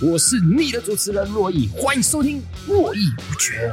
我是你的主持人珞亦，欢迎收听《络绎不绝》。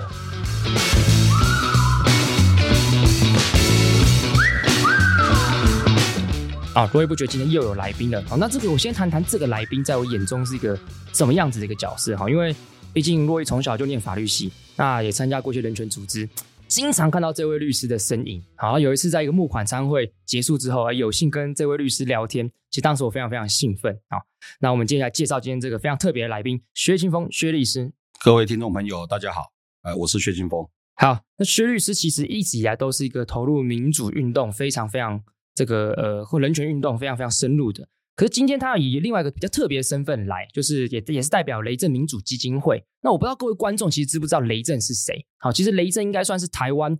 啊，络绎不绝，今天又有来宾了。好，那这个我先谈谈这个来宾，在我眼中是一个什么样子的一个角色？哈，因为毕竟珞亦从小就念法律系，那也参加过一些人权组织。经常看到这位律师的身影。好，有一次在一个募款餐会结束之后啊，有幸跟这位律师聊天，其实当时我非常非常兴奋。啊，那我们接下来介绍今天这个非常特别的来宾，薛清峰薛律师。各位听众朋友，大家好，呃，我是薛清峰。好，那薛律师其实一直以来都是一个投入民主运动非常非常这个呃或人权运动非常非常深入的。可是今天他要以另外一个比较特别的身份来，就是也也是代表雷震民主基金会。那我不知道各位观众其实知不知道雷震是谁？好，其实雷震应该算是台湾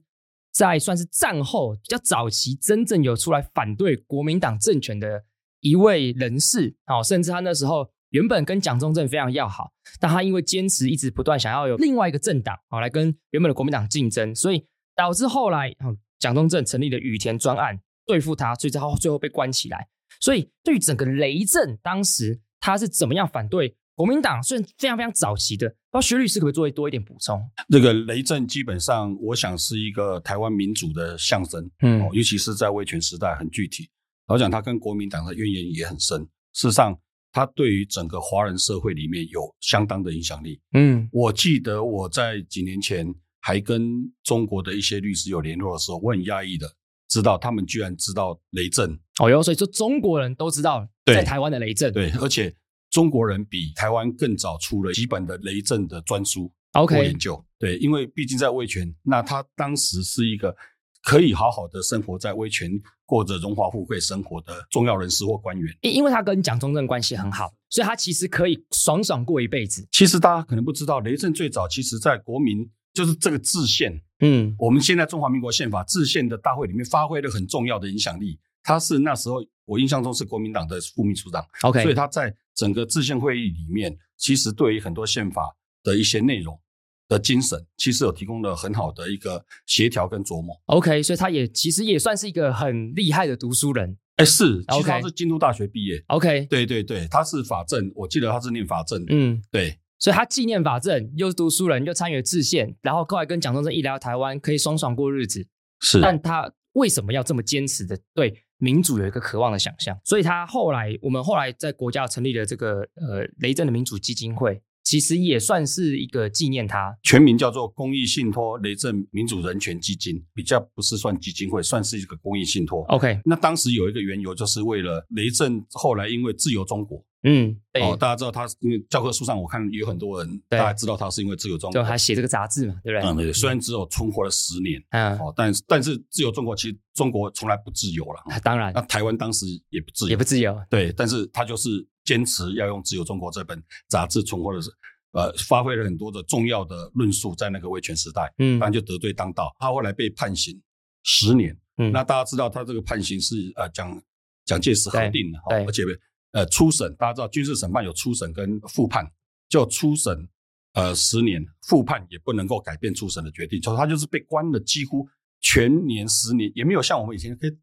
在算是战后比较早期真正有出来反对国民党政权的一位人士。好，甚至他那时候原本跟蒋中正非常要好，但他因为坚持一直不断想要有另外一个政党，好来跟原本的国民党竞争，所以导致后来蒋中正成立了羽田专案对付他，所以他最后被关起来。所以，对于整个雷震，当时他是怎么样反对国民党？虽然非常非常早期的，不知道薛律师可不可以做多一点补充？这个雷震基本上，我想是一个台湾民主的象征，嗯，尤其是在威权时代很具体。老讲他跟国民党的渊源也很深。事实上，他对于整个华人社会里面有相当的影响力。嗯，我记得我在几年前还跟中国的一些律师有联络的时候，我很讶异的。知道他们居然知道雷震。哦哟，所以说中国人都知道在台湾的雷震，对，而且中国人比台湾更早出了几本的雷震的专书，OK。研究，对，因为毕竟在威权，那他当时是一个可以好好的生活在威权，过着荣华富贵生活的重要人士或官员，因因为他跟蒋中正关系很好，所以他其实可以爽爽过一辈子。其实大家可能不知道，雷震最早其实在国民。就是这个制宪，嗯，我们现在中华民国宪法制宪的大会里面发挥了很重要的影响力。他是那时候我印象中是国民党的副秘书长，OK，所以他在整个制宪会议里面，其实对于很多宪法的一些内容的精神，其实有提供了很好的一个协调跟琢磨。OK，所以他也其实也算是一个很厉害的读书人。哎，是，其实他是京都大学毕业。OK，对对对，他是法政，我记得他是念法政的。嗯，对。所以他纪念法政，又是读书人，又参与了制宪，然后后来跟蒋中正一来到台湾，可以爽爽过日子。是，但他为什么要这么坚持的对民主有一个渴望的想象？所以他后来，我们后来在国家成立了这个呃雷震的民主基金会。其实也算是一个纪念他，全名叫做公益信托雷震民主人权基金，比较不是算基金会，算是一个公益信托。OK，那当时有一个缘由，就是为了雷震后来因为自由中国，嗯，哦，大家知道他，因为教科书上我看有很多人，大家知道他是因为自由中国，就还写这个杂志嘛，对不对？嗯，对。虽然只有存活了十年，嗯，哦，但但是自由中国其实中国从来不自由了，当然，那台湾当时也不自由，也不自由，对，但是他就是。坚持要用《自由中国》这本杂志存活的是，呃，发挥了很多的重要的论述，在那个威权时代，嗯，当然就得罪当道。他后来被判刑十年，嗯，那大家知道他这个判刑是呃蒋蒋介石核定的，而且呃初审，大家知道军事审判有初审跟复判，就初审呃十年，复判也不能够改变初审的决定，所以他就是被关了几乎全年十年，也没有像我们以前可以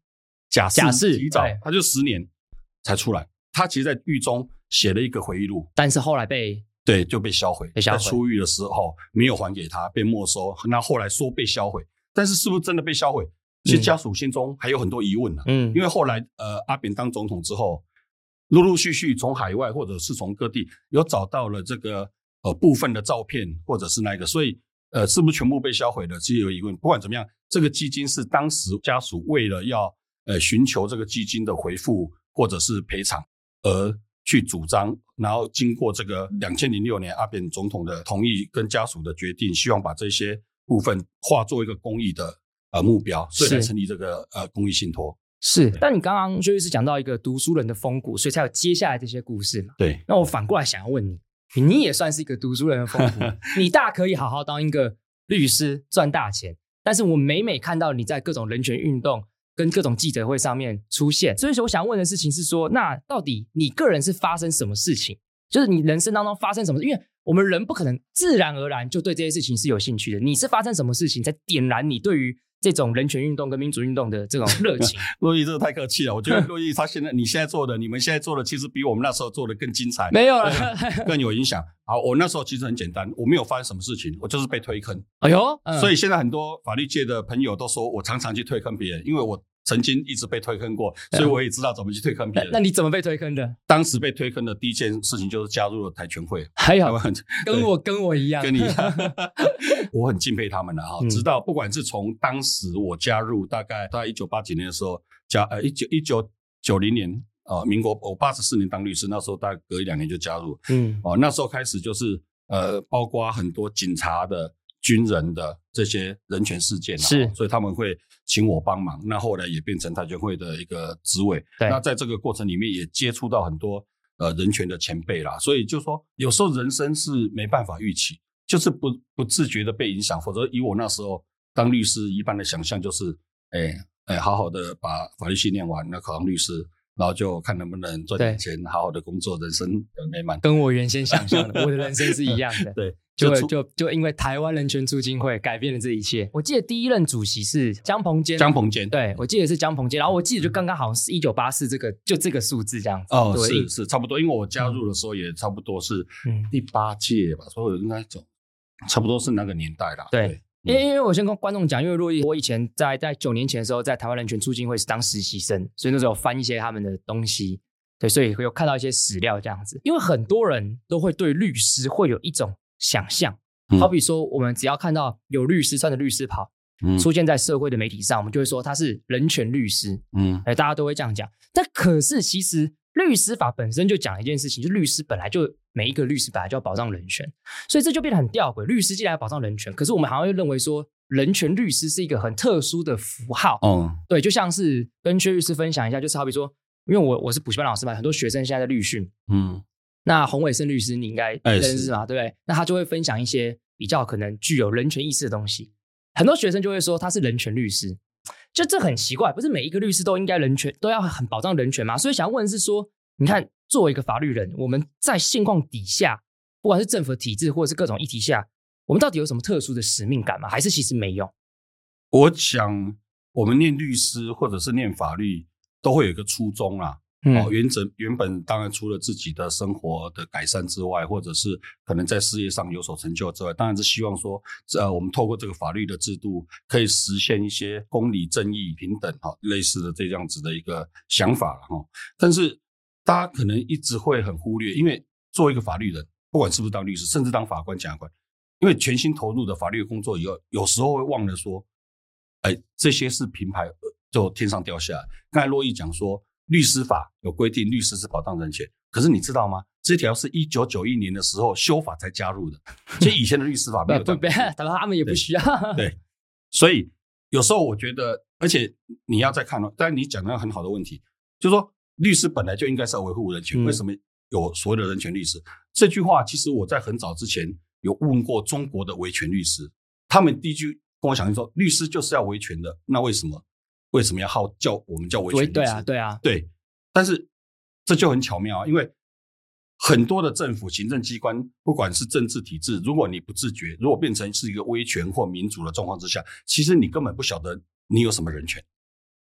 假释提早，他就十年才出来。他其实，在狱中写了一个回忆录，但是后来被对就被销毁。被销毁。在出狱的时候没有还给他，被没收。那后来说被销毁，但是是不是真的被销毁？其实家属心中还有很多疑问呢。嗯，因为后来呃阿扁当总统之后，陆陆续续从海外或者是从各地有找到了这个呃部分的照片或者是那个，所以呃是不是全部被销毁了？其实有疑问。不管怎么样，这个基金是当时家属为了要呃寻求这个基金的回复或者是赔偿。而去主张，然后经过这个两千零六年阿扁总统的同意跟家属的决定，希望把这些部分化作一个公益的呃目标，所以才成立这个呃公益信托。是，但你刚刚薛律师讲到一个读书人的风骨，所以才有接下来这些故事嘛？对。那我反过来想要问你，你也算是一个读书人的风骨，你大可以好好当一个律师赚大钱，但是我每每看到你在各种人权运动。跟各种记者会上面出现，所以说我想问的事情是说，那到底你个人是发生什么事情？就是你人生当中发生什么事？因为我们人不可能自然而然就对这些事情是有兴趣的。你是发生什么事情才点燃你对于这种人权运动跟民主运动的这种热情。陆毅，这个太客气了。我觉得陆毅他现在你现在做的，你们现在做的，其实比我们那时候做的更精彩。没有了，更有影响。好，我那时候其实很简单，我没有发生什么事情，我就是被推坑。哎呦，嗯、所以现在很多法律界的朋友都说我常常去推坑别人，因为我。曾经一直被推坑过，所以我也知道怎么去推坑别人。那你怎么被推坑的？当时被推坑的第一件事情就是加入了台权会，还好 跟我跟我一样，跟你一样，我很敬佩他们的哈。直到不管是从当时我加入，大概大概一九八几年的时候加呃一九一九九零年啊，民国我八十四年当律师，那时候大概隔一两年就加入，嗯哦，那时候开始就是呃，包括很多警察的。军人的这些人权事件，是，所以他们会请我帮忙。那后来也变成台权会的一个职位。对，那在这个过程里面也接触到很多呃人权的前辈啦。所以就说，有时候人生是没办法预期，就是不不自觉的被影响。否则以我那时候当律师，一般的想象就是，哎哎，好好的把法律系念完，那考上律师，然后就看能不能赚点钱，好好的工作，人生很美满。跟我原先想象的，我的人生是一样的。对。就就就因为台湾人权促进会改变了这一切。我记得第一任主席是江鹏坚，江鹏坚，对，我记得是江鹏坚。然后我记得就刚刚好像是一九八四这个，就这个数字这样子。哦，是是差不多，因为我加入的时候也差不多是第八届吧，所以应该走差不多是那个年代啦。对，因为因为我先跟观众讲，因为洛伊我以前在在九年前的时候在台湾人权促进会是当实习生，所以那时候翻一些他们的东西，对，所以会有看到一些史料这样子。因为很多人都会对律师会有一种想象。好比说，我们只要看到有律师穿着律师袍出现在社会的媒体上，我们就会说他是人权律师。嗯，哎，大家都会这样讲。但可是，其实律师法本身就讲一件事情，就是律师本来就每一个律师本来就要保障人权，所以这就变得很吊诡。律师既然要保障人权，可是我们好像又认为说人权律师是一个很特殊的符号。嗯，对，就像是跟薛律师分享一下，就是好比说，因为我我是补习班老师嘛，很多学生现在在律训。嗯，那洪伟胜律师你应该认识嘛，对不对？那他就会分享一些。比较可能具有人权意识的东西，很多学生就会说他是人权律师，就这很奇怪，不是每一个律师都应该人权都要很保障人权吗？所以想要问的是说，你看作为一个法律人，我们在现况底下，不管是政府体制或者是各种议题下，我们到底有什么特殊的使命感吗？还是其实没有？我想，我们念律师或者是念法律，都会有一个初衷啊。哦，原则原本当然除了自己的生活的改善之外，或者是可能在事业上有所成就之外，当然是希望说，呃，我们透过这个法律的制度，可以实现一些公理、正义、平等，哈，类似的这样子的一个想法了，哈。但是大家可能一直会很忽略，因为作为一个法律人，不管是不是当律师，甚至当法官、检察官，因为全心投入的法律工作以后，有时候会忘了说，哎，这些是平牌就天上掉下来。刚才珞亦讲说。律师法有规定，律师是保障人权。可是你知道吗？这条是一九九一年的时候修法才加入的，其实以前的律师法没有。不不，他们也不需要。对，所以有时候我觉得，而且你要再看哦，但是你讲到很好的问题，就是说律师本来就应该是要维护人权，为什么有所谓的人权律师？嗯、这句话其实我在很早之前有问过中国的维权律师，他们第一句跟我讲说，律师就是要维权的，那为什么？为什么要号叫我们叫维权律师？对啊，对啊，对。但是这就很巧妙啊，因为很多的政府行政机关，不管是政治体制，如果你不自觉，如果变成是一个威权或民主的状况之下，其实你根本不晓得你有什么人权。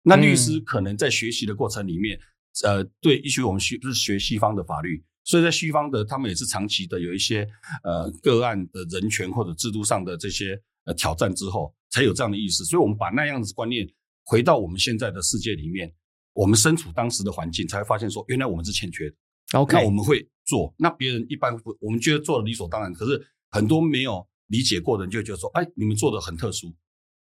那律师可能在学习的过程里面，嗯、呃，对，也许我们学不是学西方的法律，所以在西方的他们也是长期的有一些呃个案的人权或者制度上的这些呃挑战之后，才有这样的意识。所以我们把那样子观念。回到我们现在的世界里面，我们身处当时的环境，才会发现说，原来我们是欠缺的。OK，那我们会做，那别人一般不，我们觉得做的理所当然。可是很多没有理解过的人就觉得说，哎，你们做的很特殊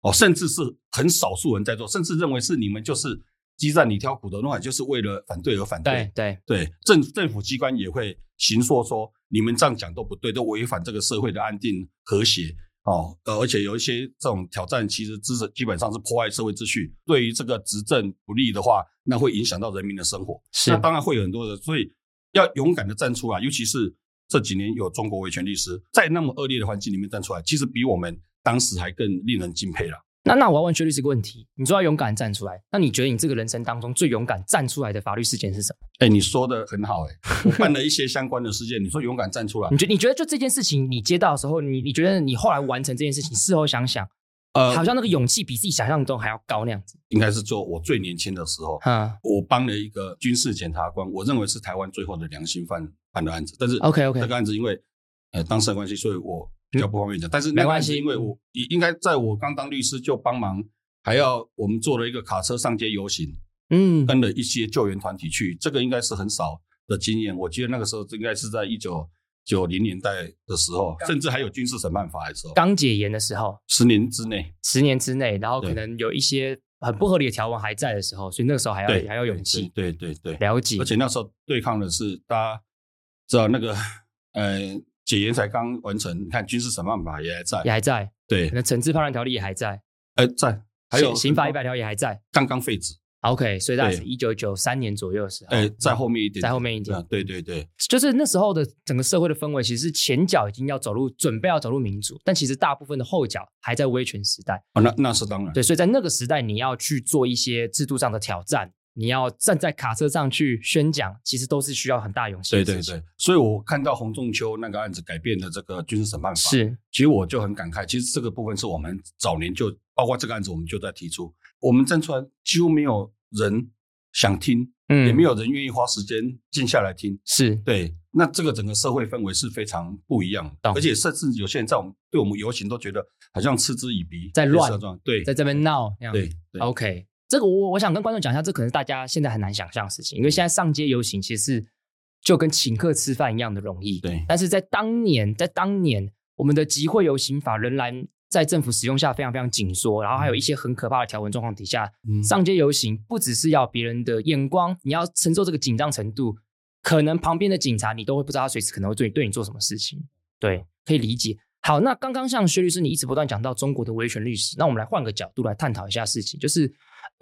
哦，甚至是很少数人在做，甚至认为是你们就是鸡蛋里挑骨头，那就是为了反对而反对。对对对，政政府机关也会行说说，你们这样讲都不对，都违反这个社会的安定和谐。哦，呃，而且有一些这种挑战，其实知识基本上是破坏社会秩序，对于这个执政不利的话，那会影响到人民的生活。是，那当然会有很多的，所以要勇敢的站出来，尤其是这几年有中国维权律师在那么恶劣的环境里面站出来，其实比我们当时还更令人敬佩了。那那我要问薛律师一个问题，你说要勇敢站出来，那你觉得你这个人生当中最勇敢站出来的法律事件是什么？哎、欸，你说的很好、欸，哎，我办了一些相关的事件，你说勇敢站出来，你觉你觉得就这件事情你接到的时候，你你觉得你后来完成这件事情，事后想想，呃，好像那个勇气比自己想象中还要高那样子。应该是做我最年轻的时候，嗯，我帮了一个军事检察官，我认为是台湾最后的良心犯判的案子。但是，OK OK，这个案子因为呃当事的关系，所以我比较不方便讲。嗯、但是没关系，因为我应该在我刚当律师就帮忙，还要我们做了一个卡车上街游行，嗯，跟了一些救援团体去，这个应该是很少的经验。我记得那个时候应该是在一九。九零年代的时候，甚至还有军事审判法的时候，刚解严的时候，十年之内，十年之内，然后可能有一些很不合理的条文还在的时候，所以那个时候还要还要勇气，对对对，了解。而且那时候对抗的是大家知道那个呃解严才刚完成，你看军事审判法也还在，也还在，对，那惩治叛乱条例也还在，呃在，还有刑法一百条也还在，刚刚废止。OK，所以大概是一九九三年左右的时候，哎，在后面一点，在后面一点，对对对，就是那时候的整个社会的氛围，其实是前脚已经要走入，准备要走入民主，但其实大部分的后脚还在威权时代。哦，那那是当然，对，所以在那个时代，你要去做一些制度上的挑战，你要站在卡车上去宣讲，其实都是需要很大勇气。对对对，所以我看到洪仲秋那个案子改变了这个军事审判法，是，其实我就很感慨，其实这个部分是我们早年就包括这个案子，我们就在提出，我们站出来几乎没有人。想听，嗯，也没有人愿意花时间静下来听，是对。那这个整个社会氛围是非常不一样的，而且甚至有些人在我们对我们游行都觉得好像嗤之以鼻，在乱，对，在这边闹，对，对，OK。这个我我想跟观众讲一下，这可能是大家现在很难想象的事情，因为现在上街游行其实是就跟请客吃饭一样的容易，对。但是在当年，在当年，我们的集会游行法仍然。在政府使用下非常非常紧缩，然后还有一些很可怕的条文状况底下，嗯、上街游行不只是要别人的眼光，你要承受这个紧张程度，可能旁边的警察你都会不知道他随时可能会对对你做什么事情。对，可以理解。好，那刚刚像薛律师，你一直不断讲到中国的维权律师，那我们来换个角度来探讨一下事情，就是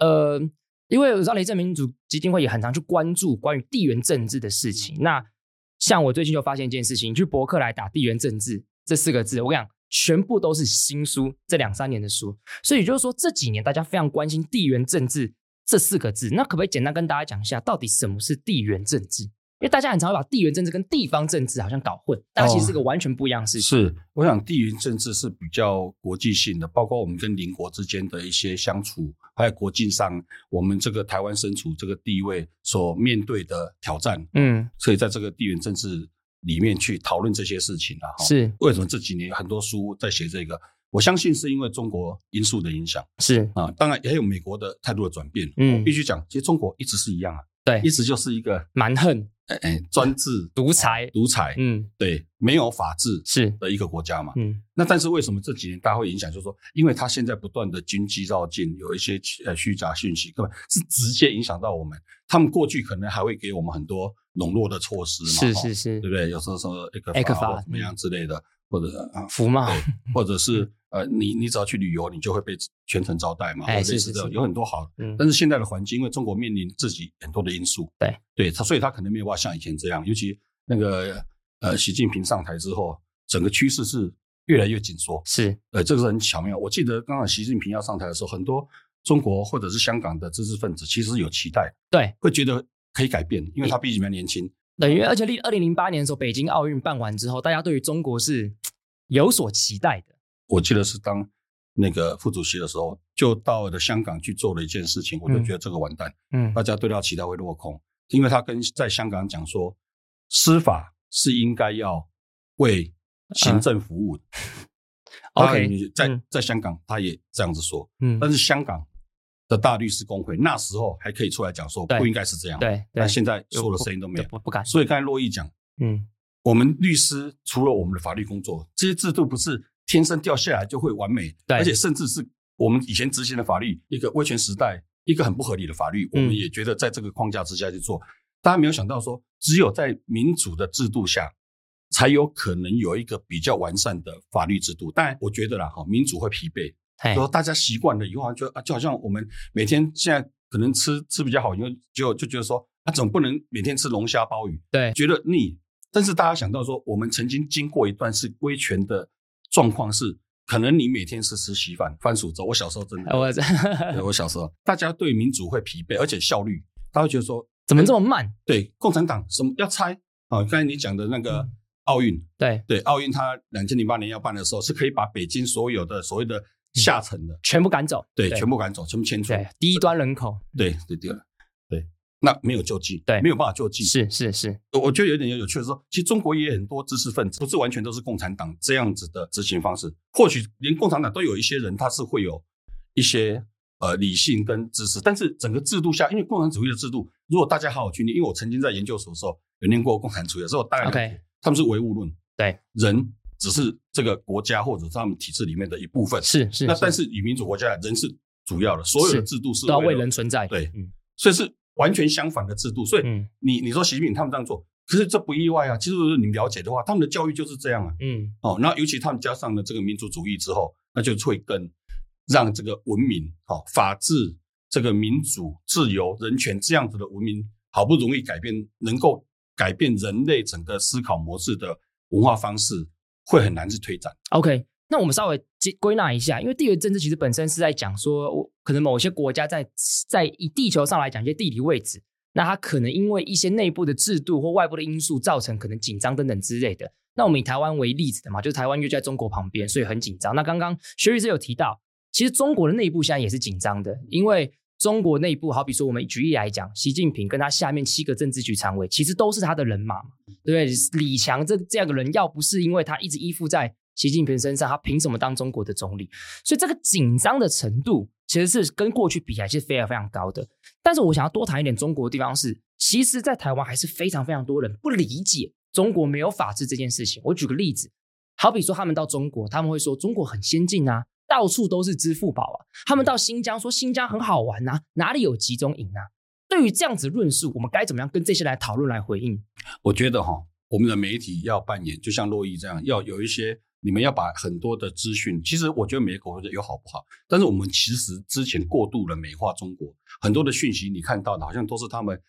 呃，因为我知道雷震民主基金会也很常去关注关于地缘政治的事情。那像我最近就发现一件事情，去博客来打“地缘政治”这四个字，我跟你讲。全部都是新书，这两三年的书，所以也就是说这几年大家非常关心地缘政治这四个字。那可不可以简单跟大家讲一下，到底什么是地缘政治？因为大家很常会把地缘政治跟地方政治好像搞混，但其实是个完全不一样的事情。哦、是，我想地缘政治是比较国际性的，包括我们跟邻国之间的一些相处，还有国际上我们这个台湾身处这个地位所面对的挑战。嗯，所以在这个地缘政治。里面去讨论这些事情啊，是为什么这几年很多书在写这个？我相信是因为中国因素的影响，是啊，当然也有美国的态度的转变。嗯，我必须讲，其实中国一直是一样啊，对，一直就是一个蛮横，哎哎，专制、独裁、独裁，嗯，对，没有法治是的一个国家嘛，嗯，那但是为什么这几年大家会影响？就是说，因为他现在不断的军机绕境，有一些呃虚假讯息，根本是直接影响到我们。他们过去可能还会给我们很多。笼络的措施嘛，是是是，对不对？有时候说 ECFA 法怎么样之类的，或者服贸，或者是 呃，你你只要去旅游，你就会被全程招待嘛，类似这种，有很多好。嗯但是现在的环境，因为中国面临自己很多的因素，对对，他所以他可能没有办法像以前这样，尤其那个呃，习近平上台之后，整个趋势是越来越紧缩。是，呃，这个是很巧妙。我记得刚刚习近平要上台的时候，很多中国或者是香港的知识分子其实有期待，对，会觉得。可以改变，因为他毕竟比较年轻。对，因为而且二零零八年的时候，北京奥运办完之后，大家对于中国是 有所期待的。我记得是当那个副主席的时候，就到了香港去做了一件事情，我就觉得这个完蛋。嗯，大家对他期待会落空，因为他跟在香港讲说，司法是应该要为行政服务的。OK，在在香港他也这样子说。嗯，但是香港。的大律师工会那时候还可以出来讲说不应该是这样，对，但现在所有的声音都没有，不不敢。所以刚才洛毅讲，嗯，我们律师除了我们的法律工作，这些制度不是天生掉下来就会完美，对，而且甚至是我们以前执行的法律，一个威权时代，一个很不合理的法律，我们也觉得在这个框架之下去做，嗯、大家没有想到说，只有在民主的制度下，才有可能有一个比较完善的法律制度。当然，我觉得啦，哈，民主会疲惫。说大家习惯了以后，就啊，就好像我们每天现在可能吃吃比较好，因为就就觉得说，啊，总不能每天吃龙虾鲍鱼，对，觉得腻。但是大家想到说，我们曾经经过一段是威权的状况，是可能你每天是吃稀饭、番薯粥。我小时候真的，我 我小时候，大家对民主会疲惫，而且效率，大家会觉得说，怎么这么慢？对，共产党什么要拆啊？刚才你讲的那个奥运，对。对，奥运它两千零八年要办的时候，是可以把北京所有的所谓的。下层的全部赶走，对，全部赶走，全部迁出，对，低端人口，对对对对，那没有救济，对，没有办法救济，是是是，我觉得有点有趣的是说，其实中国也有很多知识分子，不是完全都是共产党这样子的执行方式，或许连共产党都有一些人，他是会有一些呃理性跟知识，但是整个制度下，因为共产主义的制度，如果大家好好去念，因为我曾经在研究所的时候有念过共产主义的时候，大概 OK，他们是唯物论，对。人。只是这个国家或者是他们体制里面的一部分，是是。那但是。以民主国家，人是主要的，所有的制度是都要为人存在。对，嗯，所以是完全相反的制度。所以你你说习近平他们这样做，可是这不意外啊。其实你了解的话，他们的教育就是这样啊。嗯，哦，那尤其他们加上了这个民族主义之后，那就会更让这个文明、哦法治、这个民主、自由、人权这样子的文明，好不容易改变，能够改变人类整个思考模式的文化方式。会很难去推展。OK，那我们稍微归纳一下，因为地缘政治其实本身是在讲说，可能某些国家在在以地球上来讲一些地理位置，那它可能因为一些内部的制度或外部的因素造成可能紧张等等之类的。那我们以台湾为例子的嘛，就是台湾又在中国旁边，所以很紧张。那刚刚薛律师有提到，其实中国的内部现在也是紧张的，因为。中国内部，好比说我们举例来讲，习近平跟他下面七个政治局常委，其实都是他的人马，对不对？李强这这样的人，要不是因为他一直依附在习近平身上，他凭什么当中国的总理？所以这个紧张的程度，其实是跟过去比起来是非常非常高的。但是我想要多谈一点中国的地方是，其实，在台湾还是非常非常多人不理解中国没有法治这件事情。我举个例子，好比说他们到中国，他们会说中国很先进啊。到处都是支付宝啊！他们到新疆说新疆很好玩呐，哪里有集中营啊？对于这样子论述，我们该怎么样跟这些来讨论来回应？我觉得哈，我们的媒体要扮演，就像洛伊这样，要有一些你们要把很多的资讯。其实我觉得每个国有好不好，但是我们其实之前过度的美化中国，很多的讯息你看到的好像都是他们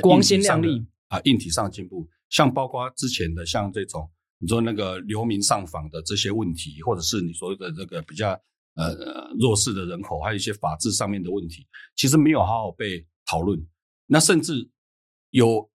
光鲜亮丽啊，硬体上进步，像包括之前的像这种。你说那个流民上访的这些问题，或者是你说的这个比较呃弱势的人口，还有一些法治上面的问题，其实没有好好被讨论。那甚至有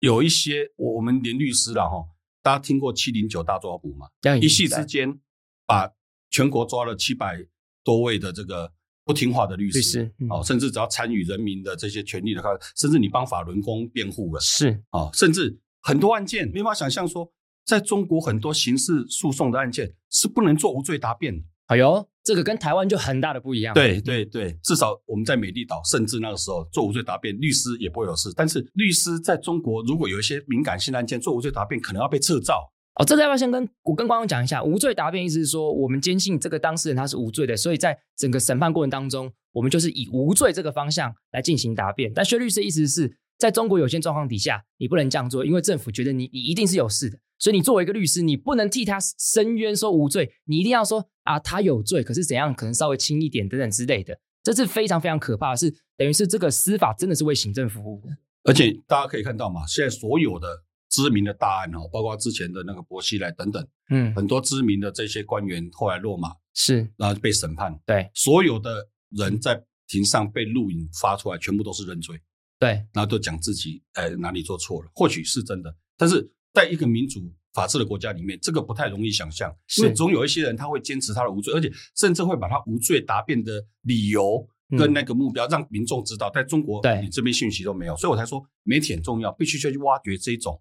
有一些我我们连律师了哈，大家听过七零九大抓捕吗？一夕之间把全国抓了七百多位的这个不听话的律师，律师嗯、哦，甚至只要参与人民的这些权利的，甚至你帮法轮功辩护了，是啊、哦，甚至很多案件没法想象说。在中国，很多刑事诉讼的案件是不能做无罪答辩的。哎呦，这个跟台湾就很大的不一样。对对对，至少我们在美丽岛，甚至那个时候做无罪答辩，律师也不会有事。但是律师在中国，如果有一些敏感性案件做无罪答辩，可能要被撤照。哦，这个要不要先跟我跟观众讲一下？无罪答辩意思是说，我们坚信这个当事人他是无罪的，所以在整个审判过程当中，我们就是以无罪这个方向来进行答辩。但薛律师意思是在中国有限状况底下，你不能这样做，因为政府觉得你你一定是有事的。所以你作为一个律师，你不能替他申冤说无罪，你一定要说啊，他有罪，可是怎样可能稍微轻一点等等之类的，这是非常非常可怕的是，等于是这个司法真的是为行政服务的。而且大家可以看到嘛，现在所有的知名的大案哦，包括之前的那个薄熙来等等，嗯，很多知名的这些官员后来落马，是。然后被审判，对，所有的人在庭上被录影发出来，全部都是认罪，对，然后都讲自己呃哪里做错了，或许是真的，但是。在一个民主法治的国家里面，这个不太容易想象，因为总有一些人他会坚持他的无罪，而且甚至会把他无罪答辩的理由跟那个目标让民众知道。在中国，你这边讯息都没有，所以我才说媒体很重要，必须去挖掘这种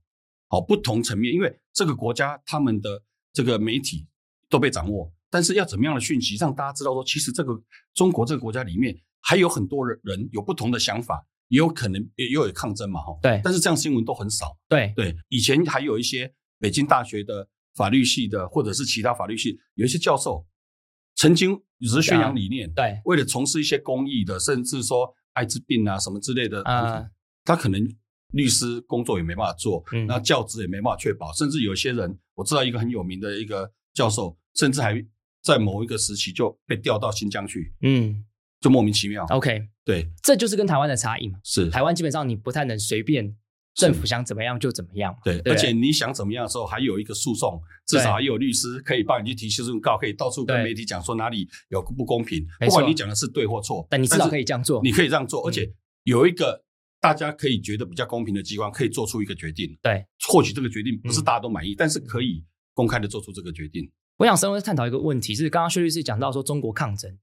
好不同层面，因为这个国家他们的这个媒体都被掌握，但是要怎么样的讯息让大家知道说，其实这个中国这个国家里面还有很多人人有不同的想法。也有可能也又有抗争嘛，哈，对，但是这样新闻都很少，对。对。以前还有一些北京大学的法律系的，或者是其他法律系，有一些教授曾经只是宣扬理念，对，为了从事一些公益的，甚至说艾滋病啊什么之类的，啊，他可能律师工作也没办法做，嗯，那教职也没办法确保，甚至有些人，我知道一个很有名的一个教授，甚至还在某一个时期就被调到新疆去，嗯。就莫名其妙。OK，对，这就是跟台湾的差异嘛。是，台湾基本上你不太能随便政府想怎么样就怎么样。对，而且你想怎么样的时候，还有一个诉讼，至少还有律师可以帮你去提起诉讼，可以到处跟媒体讲说哪里有不公平。不管你讲的是对或错，但你至少可以这样做。你可以这样做，而且有一个大家可以觉得比较公平的机关，可以做出一个决定。对，或许这个决定不是大家都满意，但是可以公开的做出这个决定。我想稍微探讨一个问题，是刚刚薛律师讲到说中国抗争，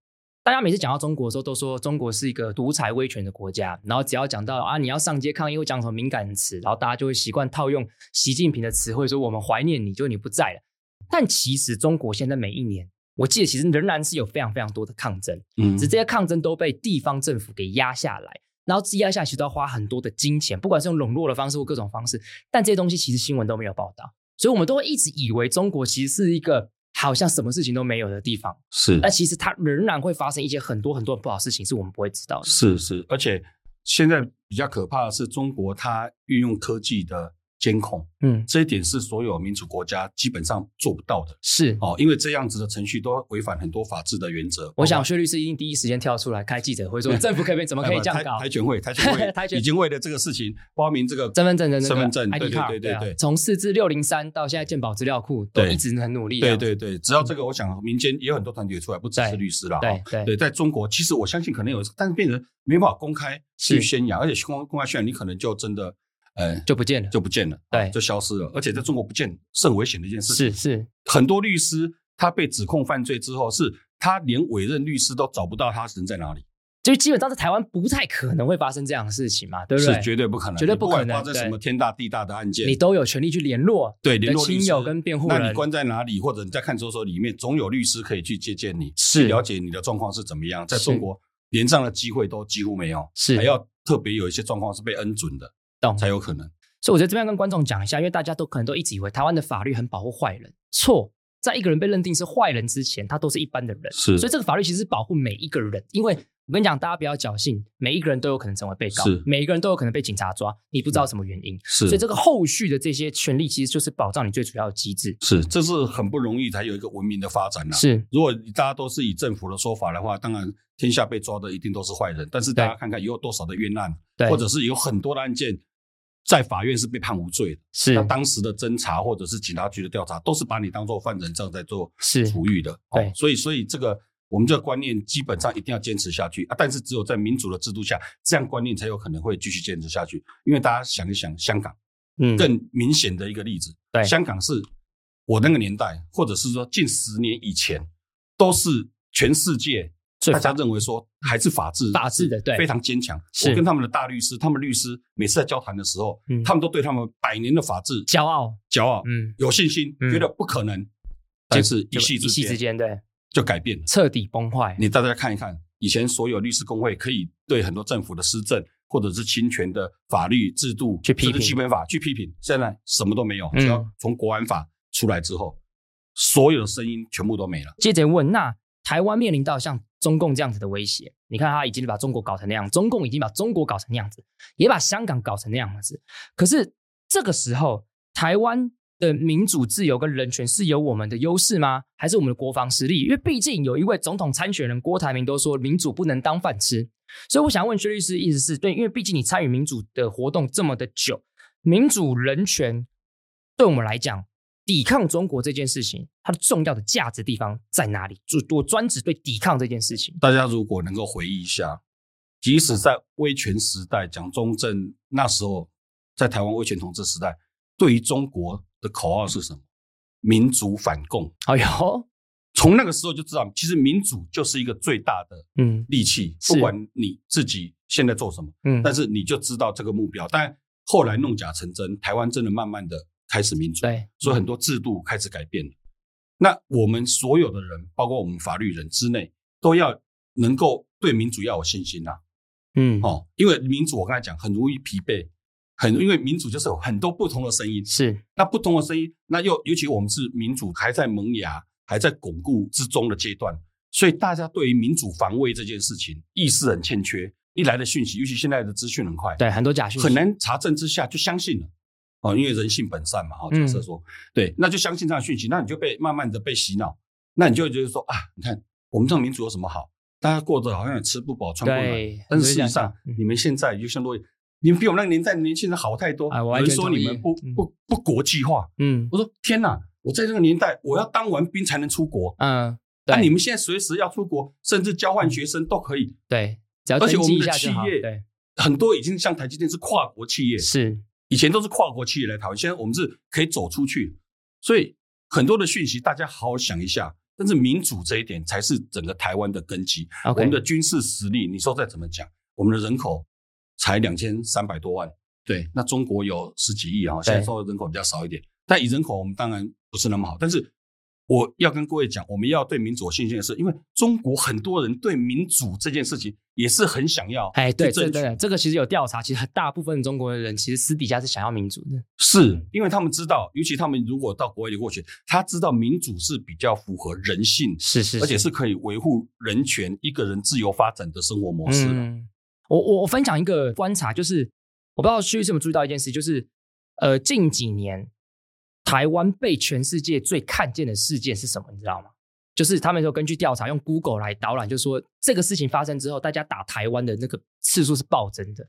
大家每次讲到中国的时候，都说中国是一个独裁威权的国家，然后只要讲到啊你要上街抗议，会讲什么敏感词，然后大家就会习惯套用习近平的词汇，说我们怀念你，就你不在了。但其实中国现在每一年，我记得其实仍然是有非常非常多的抗争，嗯，只是这些抗争都被地方政府给压下来。然后积压下来，其实都要花很多的金钱，不管是用笼络的方式或各种方式。但这些东西其实新闻都没有报道，所以我们都会一直以为中国其实是一个好像什么事情都没有的地方。是，那其实它仍然会发生一些很多很多不好的事情，是我们不会知道的。是是，而且现在比较可怕的是，中国它运用科技的。监控，嗯，这一点是所有民主国家基本上做不到的，是。哦，因为这样子的程序都违反很多法治的原则。我想薛律师一定第一时间跳出来开记者会说，政府可以怎么可以这样搞？台全会，台全会，台权已经为了这个事情发明这个身份证的身份证，对对对对对，从四至六零三到现在鉴宝资料库都一直很努力。对对对，只要这个，我想民间也有很多团体出来，不只是律师了。对对。对，在中国，其实我相信可能有，但是变成没办法公开去宣扬，而且公公开宣扬，你可能就真的。呃，就不见了，就不见了，对，就消失了。而且在中国不见是很危险的一件事情。是是，很多律师他被指控犯罪之后，是他连委任律师都找不到他人在哪里。就基本上在台湾不太可能会发生这样的事情嘛，对不对？是绝对不可能，绝对不可能。发生什么天大地大的案件，你都有权利去联络，对，联络亲友跟辩护人。那你关在哪里，或者你在看守所里面，总有律师可以去接见你，是了解你的状况是怎么样。在中国，连这样的机会都几乎没有，是还要特别有一些状况是被恩准的，懂才有可能。所以我觉得这边跟观众讲一下，因为大家都可能都一直以为台湾的法律很保护坏人，错，在一个人被认定是坏人之前，他都是一般的人。是，所以这个法律其实是保护每一个人。因为我跟你讲，大家不要侥幸，每一个人都有可能成为被告，是，每一个人都有可能被警察抓，你不知道什么原因。是，所以这个后续的这些权利，其实就是保障你最主要的机制。是，这是很不容易才有一个文明的发展呐。是，如果大家都是以政府的说法的话，当然天下被抓的一定都是坏人。但是大家看看有多少的冤案，对，或者是有很多的案件。在法院是被判无罪的，是那当时的侦查或者是警察局的调查，都是把你当做犯人这样在做是处遇的，对，所以所以这个我们这个观念基本上一定要坚持下去啊！但是只有在民主的制度下，这样观念才有可能会继续坚持下去。因为大家想一想，香港，嗯，更明显的一个例子，对，香港是我那个年代，或者是说近十年以前，都是全世界。大家认为说还是法治，法治的对，非常坚强。我跟他们的大律师，他们律师每次在交谈的时候，他们都对他们百年的法治骄傲，骄傲，嗯，有信心，觉得不可能。但是一夕之间，一夕之间，对，就改变了，彻底崩坏。你大家看一看，以前所有律师工会可以对很多政府的施政或者是侵权的法律制度去批评，基本法去批评，现在什么都没有。只要从国安法出来之后，所有的声音全部都没了。接着问，那台湾面临到像。中共这样子的威胁，你看他已经把中国搞成那样，中共已经把中国搞成那样子，也把香港搞成那样子。可是这个时候，台湾的民主自由跟人权是有我们的优势吗？还是我们的国防实力？因为毕竟有一位总统参选人郭台铭都说民主不能当饭吃，所以我想问薛律师，意思是对，因为毕竟你参与民主的活动这么的久，民主人权对我们来讲。抵抗中国这件事情，它的重要的价值地方在哪里？就我专指对抵抗这件事情。大家如果能够回忆一下，即使在威权时代，蒋中正那时候在台湾威权统治时代，对于中国的口号是什么？民主反共。哎呦，从那个时候就知道，其实民主就是一个最大的嗯利器。不管你自己现在做什么，嗯，但是你就知道这个目标。但后来弄假成真，台湾真的慢慢的。开始民主，对，所以很多制度开始改变了。那我们所有的人，包括我们法律人之内，都要能够对民主要有信心呐。嗯，哦，因为民主我刚才讲很容易疲惫，很因为民主就是有很多不同的声音，是那不同的声音，那又尤其我们是民主还在萌芽、还在巩固之中的阶段，所以大家对于民主防卫这件事情意识很欠缺。一来的讯息，尤其现在的资讯很快，对，很多假讯息，很难查证之下就相信了。哦，因为人性本善嘛，哈，假设说，嗯、对，那就相信这样的讯息，那你就被慢慢的被洗脑，那你就会觉得说啊，你看我们这种民族有什么好？大家过得好像也吃不饱穿不暖，但是事实上，嗯、你们现在就相当于你们比我们那个年代的年轻人好太多。有人说你们不不不国际化，嗯，我说天哪，我在这个年代我要当完兵才能出国，嗯，那你们现在随时要出国，甚至交换学生都可以，对，而且我们的企业对很多已经像台积电是跨国企业，是。以前都是跨国企业来台湾，现在我们是可以走出去，所以很多的讯息，大家好好想一下。但是民主这一点才是整个台湾的根基。我们的军事实力，你说再怎么讲，我们的人口才两千三百多万，对，那中国有十几亿啊，现在说的人口比较少一点，但以人口我们当然不是那么好，但是。我要跟各位讲，我们要对民主有信心的是，因为中国很多人对民主这件事情也是很想要。哎，对对对，这个其实有调查，其实大部分中国的人其实私底下是想要民主的，是因为他们知道，尤其他们如果到国外里过去，他知道民主是比较符合人性，是是，是，而且是可以维护人权、一个人自由发展的生活模式。嗯，我我我分享一个观察，就是我不知道旭旭有没有注意到一件事，就是呃近几年。台湾被全世界最看见的事件是什么？你知道吗？就是他们说根据调查，用 Google 来导览，就是说这个事情发生之后，大家打台湾的那个次数是暴增的，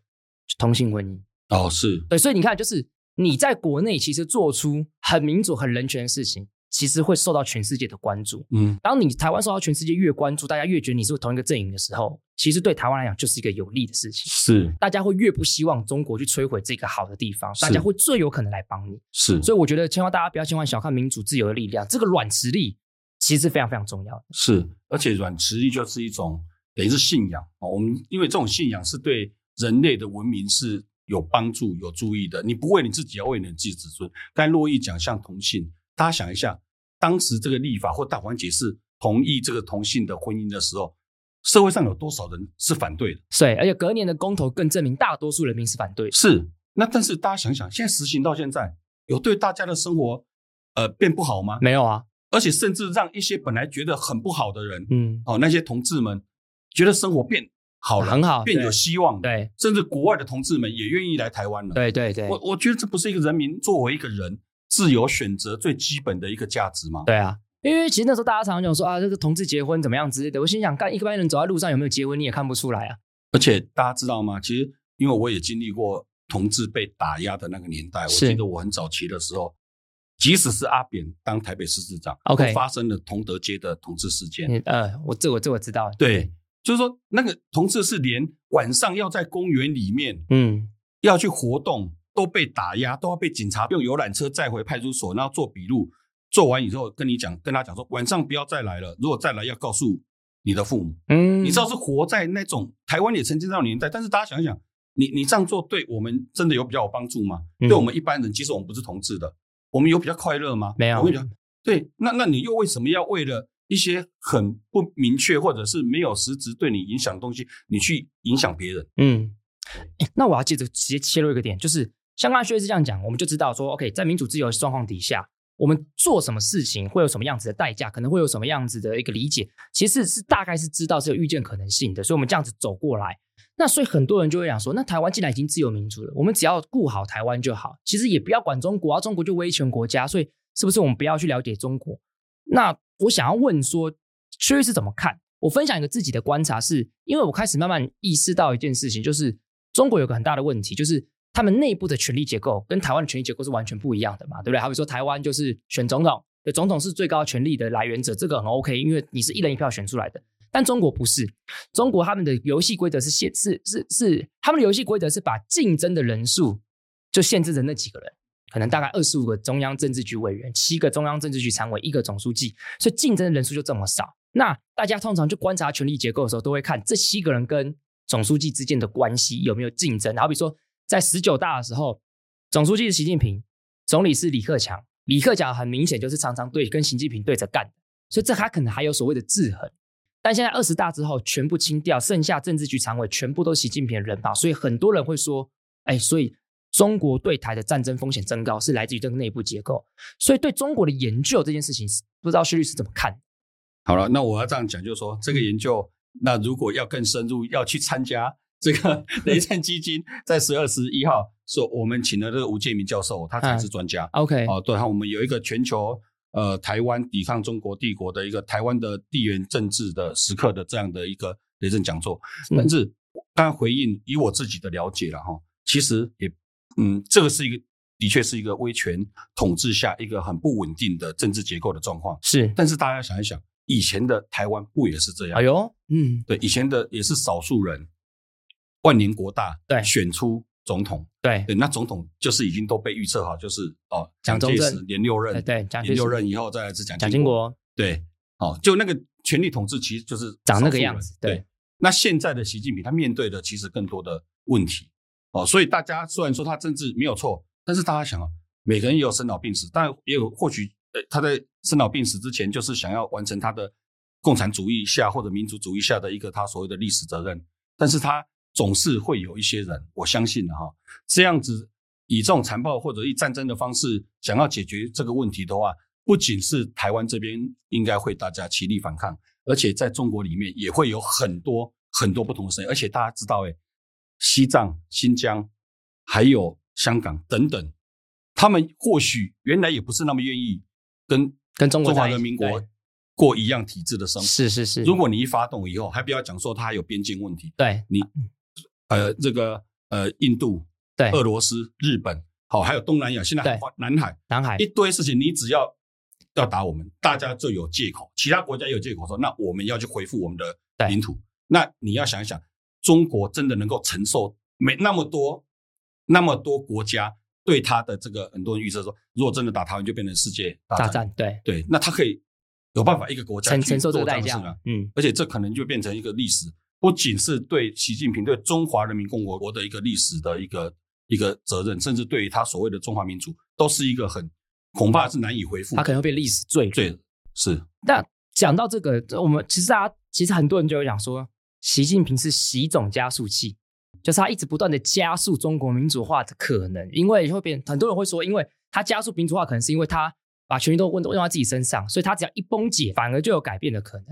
同性婚姻。哦，是对，所以你看，就是你在国内其实做出很民主、很人权的事情。其实会受到全世界的关注。嗯，当你台湾受到全世界越关注，大家越觉得你是同一个阵营的时候，其实对台湾来讲就是一个有利的事情。是，大家会越不希望中国去摧毁这个好的地方，大家会最有可能来帮你。是，所以我觉得千万大家不要千万小看民主自由的力量，这个软实力其实是非常非常重要的。是，而且软实力就是一种等于是信仰啊。我们因为这种信仰是对人类的文明是有帮助、有注意的。你不为你自己，要为你自己子孙。刚才珞亦讲像同性，大家想一下。当时这个立法或大环节是同意这个同性的婚姻的时候，社会上有多少人是反对的？对，而且隔年的公投更证明大多数人民是反对。是，那但是大家想想，现在实行到现在，有对大家的生活呃变不好吗？没有啊，而且甚至让一些本来觉得很不好的人，嗯，哦，那些同志们觉得生活变好了，很好，变有希望。对，甚至国外的同志们也愿意来台湾了。对对对，我我觉得这不是一个人民作为一个人。自由选择最基本的一个价值吗？对啊，因为其实那时候大家常常讲说啊，这个同志结婚怎么样之类的。我心想，干一般人走在路上有没有结婚，你也看不出来啊。而且大家知道吗？其实因为我也经历过同志被打压的那个年代，我记得我很早期的时候，即使是阿扁当台北市市长，OK，发生了同德街的同志事件。呃，我这我这我知道。对，就是说那个同志是连晚上要在公园里面，嗯，要去活动。都被打压，都要被警察用游览车载回派出所，然后做笔录。做完以后跟你讲，跟他讲说，晚上不要再来了。如果再来，要告诉你的父母。嗯，你知道是活在那种台湾也曾经那种年代。但是大家想一想，你你这样做对我们真的有比较有帮助吗？嗯、对我们一般人，即使我们不是同志的，我们有比较快乐吗？没有。我跟你讲，对，那那你又为什么要为了一些很不明确或者是没有实质对你影响的东西，你去影响别人？嗯，那我要接着直接切入一个点，就是。像刚才薛是这样讲，我们就知道说，OK，在民主自由的状况底下，我们做什么事情会有什么样子的代价，可能会有什么样子的一个理解，其实是大概是知道是有预见可能性的，所以我们这样子走过来。那所以很多人就会讲说，那台湾既然已经自由民主了，我们只要顾好台湾就好，其实也不要管中国啊，中国就威权国家，所以是不是我们不要去了解中国？那我想要问说，薛是怎么看？我分享一个自己的观察，是因为我开始慢慢意识到一件事情，就是中国有个很大的问题，就是。他们内部的权力结构跟台湾的权力结构是完全不一样的嘛，对不对？好比说台湾就是选总统，总统是最高权力的来源者，这个很 OK，因为你是一人一票选出来的。但中国不是，中国他们的游戏规则是限是是是，他们的游戏规则是把竞争的人数就限制在那几个人，可能大概二十五个中央政治局委员，七个中央政治局常委，一个总书记，所以竞争的人数就这么少。那大家通常就观察权力结构的时候，都会看这七个人跟总书记之间的关系有没有竞争，好比说。在十九大的时候，总书记是习近平，总理是李克强。李克强很明显就是常常对跟习近平对着干，所以这还可能还有所谓的制衡。但现在二十大之后全部清掉，剩下政治局常委全部都是习近平的人马，所以很多人会说，哎，所以中国对台的战争风险增高是来自于这个内部结构。所以对中国的研究这件事情，不知道薛律师怎么看？好了，那我要这样讲，就是说这个研究，那如果要更深入，要去参加。这个 雷震基金在十二十一号说，我们请了这个吴建明教授，他才是专家。OK，哦，对，哈，我们有一个全球呃台湾抵抗中国帝国的一个台湾的地缘政治的时刻的这样的一个雷震讲座。但是刚刚回应以我自己的了解了哈，其实也嗯，这个是一个的确是一个威权统治下一个很不稳定的政治结构的状况。是，但是大家想一想，以前的台湾不也是这样？哎呦，嗯，对，以前的也是少数人。万年国大，对，选出总统。对对，那总统就是已经都被预测好，就是哦，蒋介石连六任，对，连六任以后再来是蒋蒋经国。对，哦，就那个权力统治其实就是长那个样子。对，对，那现在的习近平他面对的其实更多的问题哦，所以大家虽然说他政治没有错，但是大家想啊，每个人也有生老病死，但也有或许呃他在生老病死之前就是想要完成他的。共产主义下或者民族主义下的一个他所谓的历史责任，但是他总是会有一些人，我相信的哈，这样子以这种残暴或者以战争的方式想要解决这个问题的话，不仅是台湾这边应该会大家齐力反抗，而且在中国里面也会有很多很多不同的声音，而且大家知道，诶，西藏、新疆还有香港等等，他们或许原来也不是那么愿意跟跟中华人民国。过一样体制的生活是是是。如果你一发动以后，还不要讲说它还有边境问题，对你，呃，这个呃，印度、对俄罗斯、日本，好，还有东南亚，现在南海、南海一堆事情，你只要要打我们，大家就有借口，其他国家也有借口说，那我们要去恢复我们的领土。那你要想一想，中国真的能够承受没那么多那么多国家对他的这个很多人预测说，如果真的打台湾，就变成世界大战，大战对对，那他可以。有办法一个国家承承受这个代价，嗯，而且这可能就变成一个历史，不仅是对习近平对中华人民共和国的一个历史的一个一个责任，甚至对于他所谓的中华民族，都是一个很恐怕是难以回复。他可能会被历史罪罪是。那讲到这个，我们其实大家其实很多人就有讲说，习近平是习总加速器，就是他一直不断的加速中国民主化的可能，因为会变很多人会说，因为他加速民主化，可能是因为他。把权力都问都用在自己身上，所以他只要一崩解，反而就有改变的可能。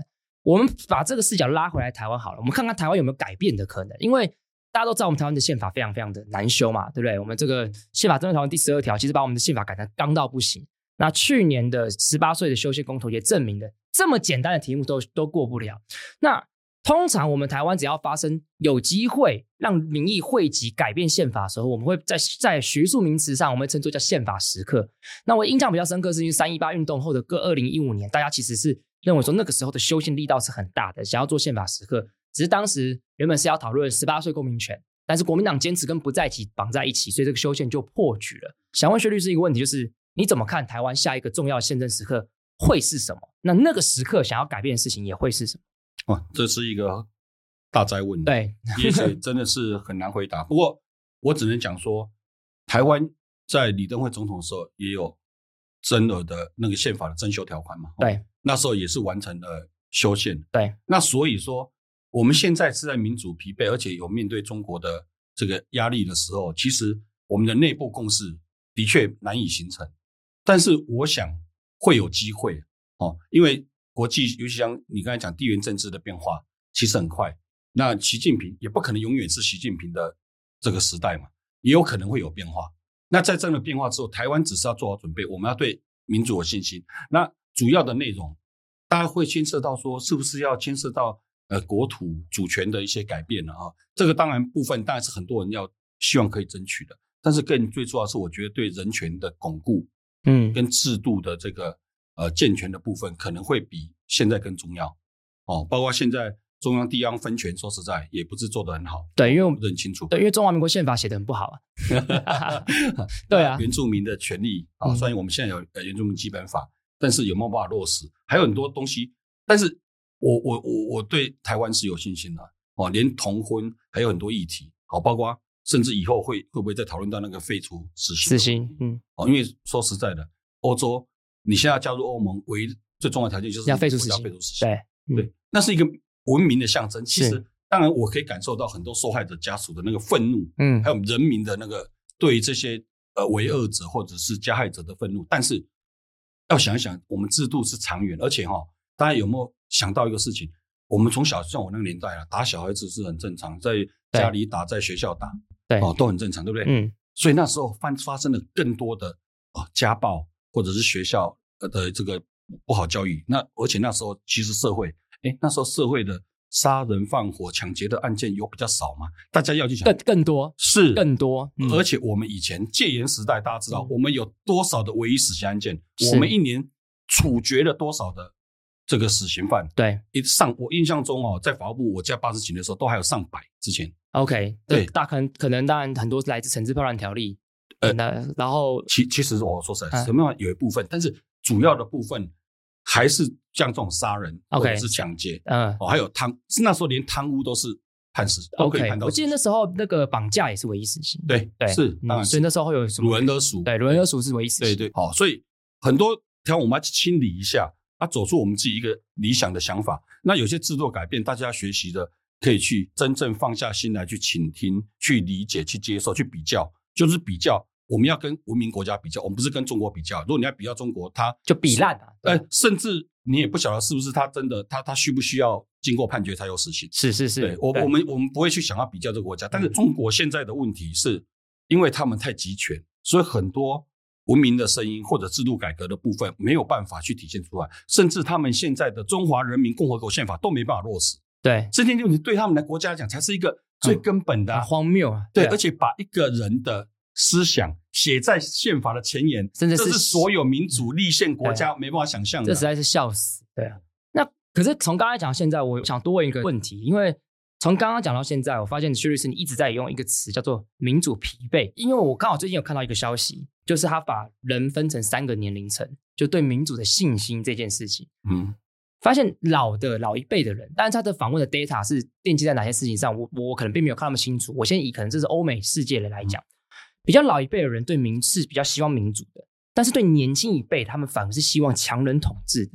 我们把这个视角拉回来台湾好了，我们看看台湾有没有改变的可能。因为大家都知道我们台湾的宪法非常非常的难修嘛，对不对？我们这个宪法针对台湾第十二条，其实把我们的宪法改成刚到不行。那去年的十八岁的修宪公投也证明了，这么简单的题目都都过不了。那通常我们台湾只要发生有机会让民意汇集改变宪法的时候，我们会在在学术名词上，我们称作叫宪法时刻。那我印象比较深刻是因为三一八运动后的各二零一五年，大家其实是认为说那个时候的修宪力道是很大的，想要做宪法时刻。只是当时原本是要讨论十八岁公民权，但是国民党坚持跟不在一起绑在一起，所以这个修宪就破局了。想问薛律师一个问题，就是你怎么看台湾下一个重要的宪政时刻会是什么？那那个时刻想要改变的事情也会是什么？哇，这是一个大哉问，对，也许真的是很难回答。不过我只能讲说，台湾在李登辉总统的时候也有增额的那个宪法的增修条款嘛，对，那时候也是完成了修宪。对，那所以说我们现在是在民主疲惫，而且有面对中国的这个压力的时候，其实我们的内部共识的确难以形成。但是我想会有机会哦，因为。国际，尤其像你刚才讲地缘政治的变化，其实很快。那习近平也不可能永远是习近平的这个时代嘛，也有可能会有变化。那在这样的变化之后，台湾只是要做好准备，我们要对民主有信心。那主要的内容，大家会牵涉到说，是不是要牵涉到呃国土主权的一些改变了啊？这个当然部分当然是很多人要希望可以争取的，但是更最重要的是，我觉得对人权的巩固，嗯，跟制度的这个。呃，健全的部分可能会比现在更重要哦。包括现在中央地方分权，说实在也不是做得很好。对，因为我们很清楚。对，因为中华民国宪法写得很不好啊。对啊，原住民的权利啊、哦，虽然我们现在有呃原住民基本法，但是有没有办法落实，还有很多东西。但是我我我我对台湾是有信心的哦。连同婚还有很多议题，好，包括甚至以后会会不会再讨论到那个废除死刑？死刑，嗯，哦，因为说实在的，欧洲。你现在要加入欧盟，唯一最重要的条件就是要废除死刑。对、嗯、对，那是一个文明的象征。其实，当然我可以感受到很多受害者家属的那个愤怒，嗯，还有人民的那个对于这些呃为恶者或者是加害者的愤怒。但是要想一想，我们制度是长远，而且哈、哦，大家有没有想到一个事情？我们从小像我那个年代啊，打小孩子是很正常，在家里打，在学校打，对哦，都很正常，对不对？嗯。所以那时候发发生了更多的哦家暴。或者是学校的这个不好教育，那而且那时候其实社会，哎，那时候社会的杀人放火抢劫的案件有比较少吗？大家要去想，更更多是。更多，嗯、而且我们以前戒严时代，大家知道我们有多少的唯一死刑案件，我们一年处决了多少的这个死刑犯，对，一上我印象中哦，在法务部我加八十几的时候，都还有上百之前。OK，对，大可能可能当然很多是来自惩治叛乱条例，呃，然后其其实我说实在，什么样有一部分，但是主要的部分还是像这种杀人或者是抢劫，嗯，哦，还有贪，是那时候连贪污都是判死，OK，我记得那时候那个绑架也是唯一死刑，对对是，当然，所以那时候会有什么掳人勒赎，对，掳人勒赎是唯一死刑，对对，好，所以很多条我们要去清理一下。啊走出我们自己一个理想的想法，那有些制度改变，大家学习的可以去真正放下心来去倾听、去理解、去接受、去比较，就是比较。我们要跟文明国家比较，我们不是跟中国比较。如果你要比较中国，它就比烂了。呃，甚至你也不晓得是不是他真的，他他需不需要经过判决才有死刑？是是是，对我我们我们不会去想要比较这个国家。但是中国现在的问题是，因为他们太集权，所以很多。文明的声音或者制度改革的部分没有办法去体现出来，甚至他们现在的中华人民共和国宪法都没办法落实。对，这件事情对他们的国家来讲才是一个最根本的、啊嗯、荒谬啊！对，而且把一个人的思想写在宪法的前沿，甚至是，这是所有民主立宪国家没办法想象的。这实在是笑死。对啊，那可是从刚才讲到现在，我想多问一个问题，因为。从刚刚讲到现在，我发现薛律师你一直在用一个词叫做“民主疲惫”，因为我刚好最近有看到一个消息，就是他把人分成三个年龄层，就对民主的信心这件事情。嗯，发现老的老一辈的人，但是他的访问的 data 是奠基在哪些事情上，我我可能并没有看那么清楚。我先以可能这是欧美世界的来讲，比较老一辈的人对民是比较希望民主的，但是对年轻一辈，他们反而是希望强人统治的。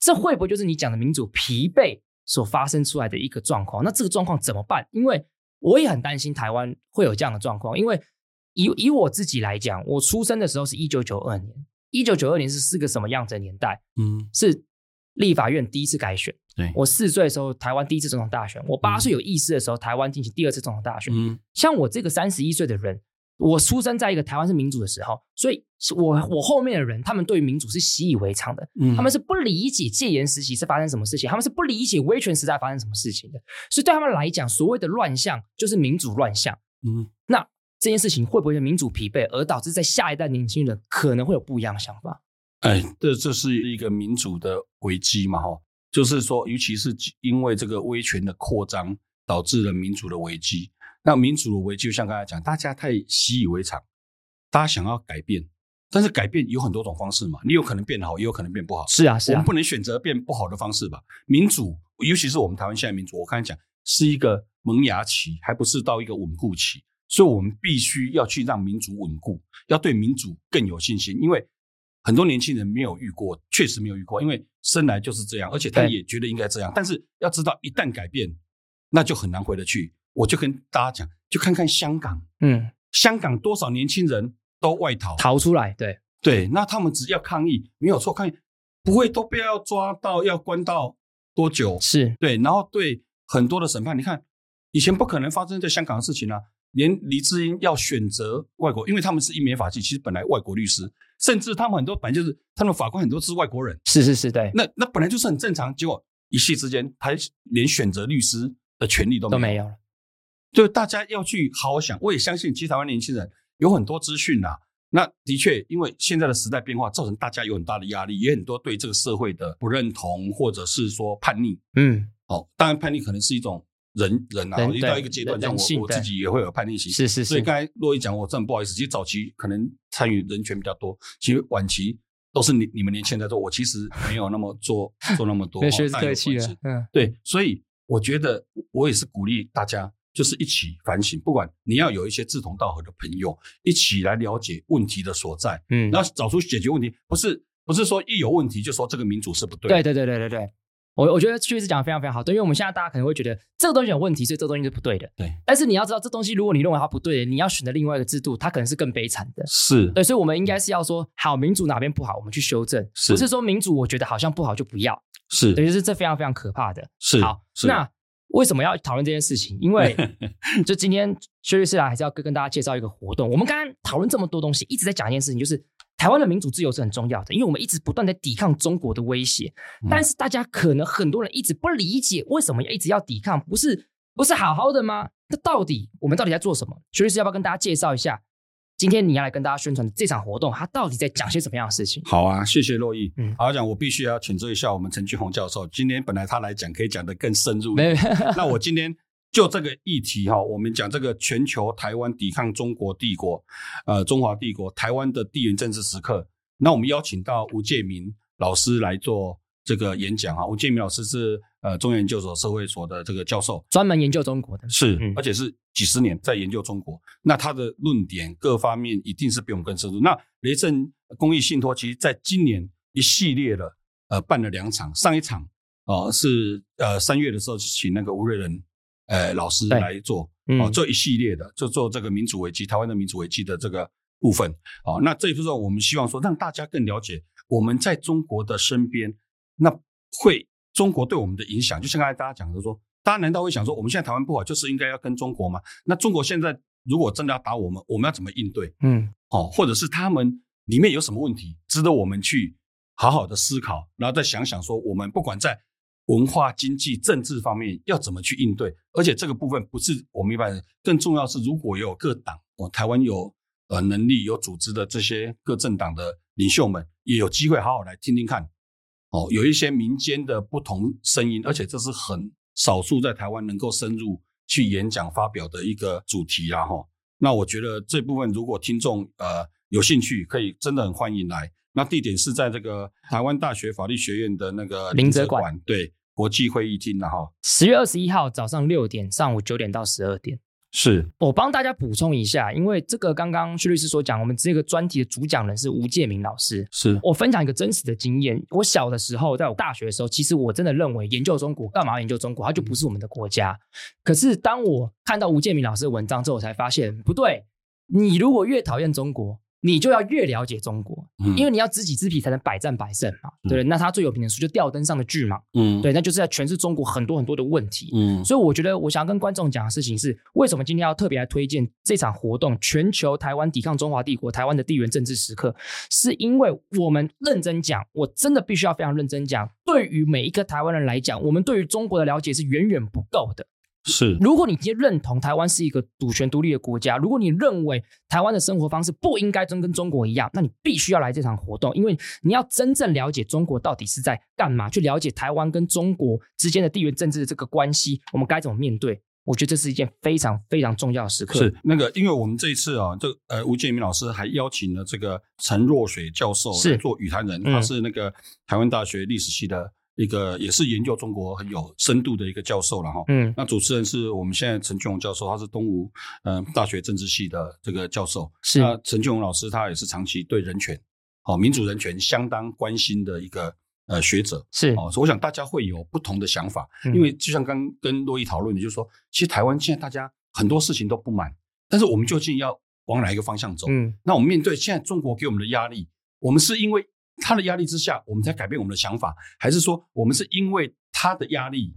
这会不会就是你讲的民主疲惫？所发生出来的一个状况，那这个状况怎么办？因为我也很担心台湾会有这样的状况。因为以以我自己来讲，我出生的时候是一九九二年，一九九二年是是个什么样子的年代？嗯，是立法院第一次改选。对，我四岁的时候，台湾第一次总统大选；我八岁有意识的时候，台湾进行第二次总统大选。嗯，像我这个三十一岁的人。我出生在一个台湾是民主的时候，所以我我后面的人，他们对于民主是习以为常的，嗯，他们是不理解戒严时期是发生什么事情，他们是不理解威权时代发生什么事情的，所以对他们来讲，所谓的乱象就是民主乱象，嗯，那这件事情会不会是民主疲惫，而导致在下一代年轻人可能会有不一样的想法？哎，这这是一个民主的危机嘛，哈，就是说，尤其是因为这个威权的扩张，导致了民主的危机。那民主的危机，就像刚才讲，大家太习以为常，大家想要改变，但是改变有很多种方式嘛，你有可能变好，也有可能变不好。是啊，是啊，我们不能选择变不好的方式吧？民主，尤其是我们台湾现在民主，我刚才讲是一个萌芽期，还不是到一个稳固期，所以我们必须要去让民主稳固，要对民主更有信心，因为很多年轻人没有遇过，确实没有遇过，因为生来就是这样，而且他也觉得应该这样，但是要知道，一旦改变，那就很难回得去。我就跟大家讲，就看看香港，嗯，香港多少年轻人都外逃。逃出来，对。对，那他们只要抗议，没有错，抗议不会都被要抓到要关到多久？是。对，然后对很多的审判，你看以前不可能发生在香港的事情啊，连黎智英要选择外国，因为他们是英美法系，其实本来外国律师，甚至他们很多本来就是他们法官很多是外国人，是是是，对，那那本来就是很正常，结果一夕之间，他连选择律师的权利都没有，都没有了。就大家要去好好想，我也相信，其实台湾年轻人有很多资讯呐。那的确，因为现在的时代变化，造成大家有很大的压力，也很多对这个社会的不认同，或者是说叛逆。嗯，哦，当然叛逆可能是一种人人啊，遇到一个阶段，像我我自己也会有叛逆期。是是是。所以刚才洛伊讲，我真的不好意思。其实早期可能参与人权比较多，其实晚期都是你你们年轻人在做，我其实没有那么做做那么多。学客气了。嗯，对，所以我觉得我也是鼓励大家。就是一起反省，不管你要有一些志同道合的朋友，一起来了解问题的所在，嗯，然后找出解决问题，不是不是说一有问题就说这个民主是不对。对对对对对对，我我觉得确实讲的非常非常好，对，因为我们现在大家可能会觉得这个东西有问题，所以这个东西是不对的，对。但是你要知道，这东西如果你认为它不对，你要选择另外一个制度，它可能是更悲惨的。是对，所以我们应该是要说，好，民主哪边不好，我们去修正，是不是说民主我觉得好像不好就不要？是，等于是这非常非常可怕的。是，好，是那。为什么要讨论这件事情？因为 就今天薛律师来还是要跟跟大家介绍一个活动。我们刚刚讨论这么多东西，一直在讲一件事情，就是台湾的民主自由是很重要的，因为我们一直不断在抵抗中国的威胁。但是大家可能很多人一直不理解，为什么要一直要抵抗？不是不是好好的吗？那到底我们到底在做什么？薛律师要不要跟大家介绍一下今天你要来跟大家宣传的这场活动，它到底在讲些什么样的事情？好啊，谢谢洛毅。嗯，好讲，我必须要谴责一下我们陈俊宏教授。今天本来他来讲，可以讲得更深入。那我今天就这个议题哈，我们讲这个全球台湾抵抗中国帝国，呃，中华帝国台湾的地缘政治时刻。那我们邀请到吴建民老师来做这个演讲啊。吴建民老师是呃中原研究所社会所的这个教授，专门研究中国的，是，而且是。几十年在研究中国，那他的论点各方面一定是比我们更深入。那雷震公益信托其实在今年一系列的呃办了两场，上一场哦、呃、是呃三月的时候请那个吴瑞仁呃老师来做哦、做一系列的就做这个民主危机台湾的民主危机的这个部分哦、呃。那这一部分我们希望说让大家更了解我们在中国的身边，那会中国对我们的影响，就像刚才大家讲的说。大家难道会想说，我们现在台湾不好，就是应该要跟中国吗？那中国现在如果真的要打我们，我们要怎么应对？嗯，哦，或者是他们里面有什么问题，值得我们去好好的思考，然后再想想说，我们不管在文化、经济、政治方面要怎么去应对。而且这个部分不是我们一般人，更重要是，如果有各党，哦，台湾有呃能力、有组织的这些各政党的领袖们，也有机会好好来听听看，哦，有一些民间的不同声音，而且这是很。少数在台湾能够深入去演讲发表的一个主题啦哈，那我觉得这部分如果听众呃有兴趣，可以真的很欢迎来。那地点是在这个台湾大学法律学院的那个林泽馆，对，国际会议厅然后十月二十一号早上六点，上午九点到十二点。是我帮大家补充一下，因为这个刚刚薛律师所讲，我们这个专题的主讲人是吴建民老师。是我分享一个真实的经验。我小的时候，在我大学的时候，其实我真的认为研究中国干嘛研究中国？它就不是我们的国家。可是当我看到吴建民老师的文章之后，我才发现不对。你如果越讨厌中国，你就要越了解中国，因为你要知己知彼才能百战百胜嘛。对，那他最有名的书就《吊灯上的巨蟒。嗯，对，那就是在诠释中国很多很多的问题。嗯，所以我觉得我想要跟观众讲的事情是，为什么今天要特别来推荐这场活动——全球台湾抵抗中华帝国，台湾的地缘政治时刻，是因为我们认真讲，我真的必须要非常认真讲，对于每一个台湾人来讲，我们对于中国的了解是远远不够的。是，如果你今天认同台湾是一个主权独立的国家，如果你认为台湾的生活方式不应该真跟中国一样，那你必须要来这场活动，因为你要真正了解中国到底是在干嘛，去了解台湾跟中国之间的地缘政治的这个关系，我们该怎么面对？我觉得这是一件非常非常重要的时刻。是那个，因为我们这一次啊，这呃吴建民老师还邀请了这个陈若水教授来做语谈人，他是那个台湾大学历史系的。一个也是研究中国很有深度的一个教授了哈，嗯，那主持人是我们现在陈俊宏教授，他是东吴嗯大学政治系的这个教授，是那陈俊宏老师他也是长期对人权，哦民主人权相当关心的一个呃学者，是哦，所以我想大家会有不同的想法，因为就像刚跟洛伊讨论的，就是说其实台湾现在大家很多事情都不满，但是我们究竟要往哪一个方向走？嗯，那我们面对现在中国给我们的压力，我们是因为。他的压力之下，我们才改变我们的想法，还是说我们是因为他的压力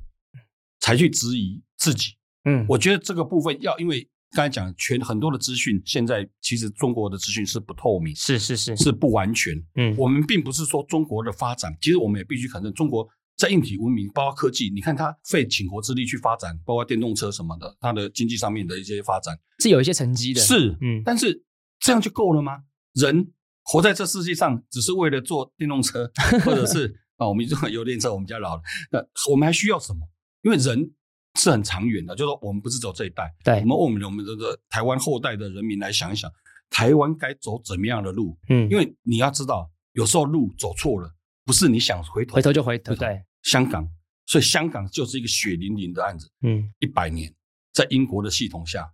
才去质疑自己？嗯，我觉得这个部分要，因为刚才讲全很多的资讯，现在其实中国的资讯是不透明，是是是是不完全。嗯，我们并不是说中国的发展，其实我们也必须承认，中国在硬体文明，包括科技，你看它费倾国之力去发展，包括电动车什么的，它的经济上面的一些发展是有一些成绩的。是，嗯，但是这样就够了吗？人。活在这世界上，只是为了坐电动车，或者是啊，我们坐油电车，我们家老了。那我们还需要什么？因为人是很长远的，就是说我们不是走这一代，对，我们为我们我们这个台湾后代的人民来想一想，台湾该走怎么样的路？嗯，因为你要知道，有时候路走错了，不是你想回头回头就回头。对，香港，所以香港就是一个血淋淋的案子。嗯，一百年在英国的系统下，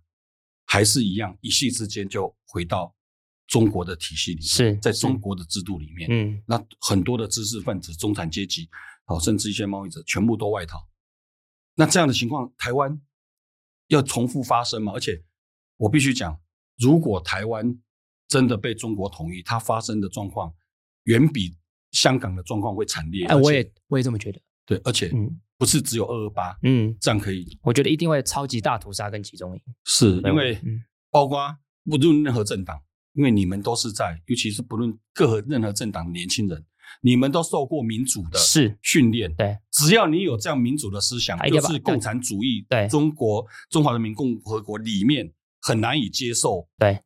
还是一样，一夕之间就回到。中国的体系里面，是在中国的制度里面，嗯，那很多的知识分子、中产阶级，好，甚至一些贸易者，全部都外逃。那这样的情况，台湾要重复发生吗？而且，我必须讲，如果台湾真的被中国统一，它发生的状况远比香港的状况会惨烈。哎，我也我也这么觉得。对，而且不是只有二二八，嗯，这样可以。我觉得一定会超级大屠杀跟集中营，是因为包括不论任何政党。因为你们都是在，尤其是不论各任何政党的年轻人，你们都受过民主的训练，对，只要你有这样民主的思想，就是共产主义，对，中国中华人民共和国里面很难以接受，对，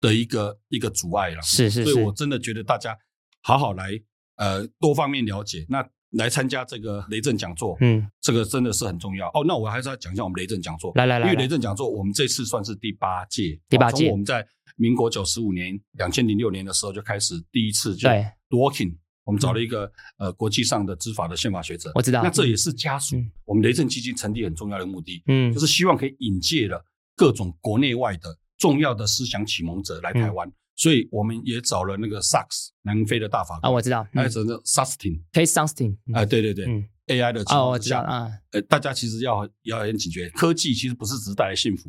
的一个一个阻碍了。是是是，所以我真的觉得大家好好来呃多方面了解，那来参加这个雷震讲座，嗯，这个真的是很重要。哦。那我还是要讲一下我们雷震讲座，来来来，因为雷震讲座我们这次算是第八届，第八届，我们在民国九十五年两千零六年的时候就开始第一次就 working。我们找了一个、嗯、呃国际上的知法的宪法学者，我知道。那这也是家属、嗯、我们雷震基金成立很重要的目的，嗯，就是希望可以引介了各种国内外的重要的思想启蒙者来台湾，嗯、所以我们也找了那个 Sachs 南非的大法官啊，我知道，还有这个 Sustin，Case Sustin 啊，对对对、嗯、，AI 的哦，我知道啊，呃，大家其实要要很警觉，科技其实不是只是带来幸福，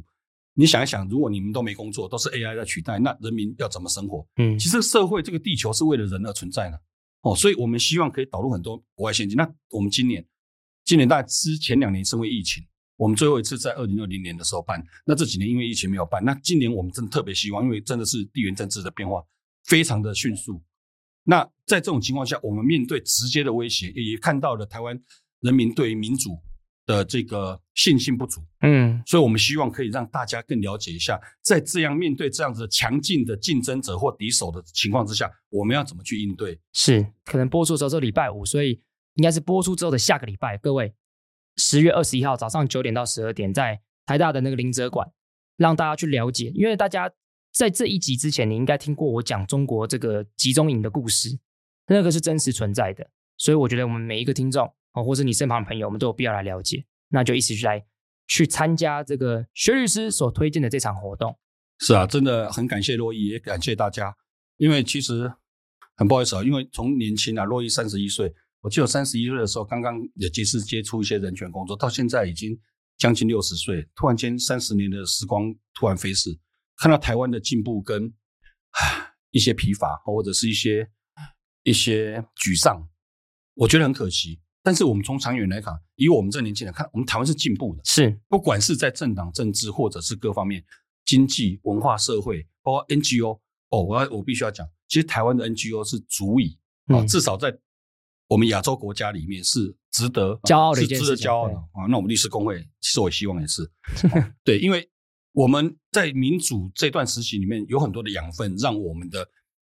你想一想，如果你们都没工作，都是 AI 在取代，那人民要怎么生活？嗯，其实社会这个地球是为了人而存在的。哦，所以我们希望可以导入很多国外现金。那我们今年，今年大概之前两年是因为疫情，我们最后一次在二零二零年的时候办。那这几年因为疫情没有办。那今年我们真的特别希望，因为真的是地缘政治的变化非常的迅速。那在这种情况下，我们面对直接的威胁，也看到了台湾人民对于民主的这个信心不足，嗯，所以我们希望可以让大家更了解一下，在这样面对这样子强劲的竞争者或敌手的情况之下，我们要怎么去应对？是可能播出的时候是礼拜五，所以应该是播出之后的下个礼拜，各位十月二十一号早上九点到十二点，在台大的那个林哲馆，让大家去了解。因为大家在这一集之前，你应该听过我讲中国这个集中营的故事，那个是真实存在的，所以我觉得我们每一个听众。哦，或是你身旁的朋友，我们都有必要来了解，那就一起去来去参加这个薛律师所推荐的这场活动。是啊，真的很感谢洛伊，也感谢大家。因为其实很不好意思啊，因为从年轻啊，洛伊三十一岁，我记得三十一岁的时候，刚刚也第一次接触一些人权工作，到现在已经将近六十岁，突然间三十年的时光突然飞逝，看到台湾的进步跟一些疲乏，或者是一些一些沮丧，我觉得很可惜。但是我们从长远来看，以我们这年轻人看，我们台湾是进步的，是不管是在政党政治，或者是各方面经济、文化、社会，包括 NGO 哦，我要我必须要讲，其实台湾的 NGO 是足以啊、嗯，至少在我们亚洲国家里面是值得骄傲的一件事，是值得骄傲的啊。那我们律师工会，其实我希望也是 对，因为我们在民主这段时期里面有很多的养分，让我们的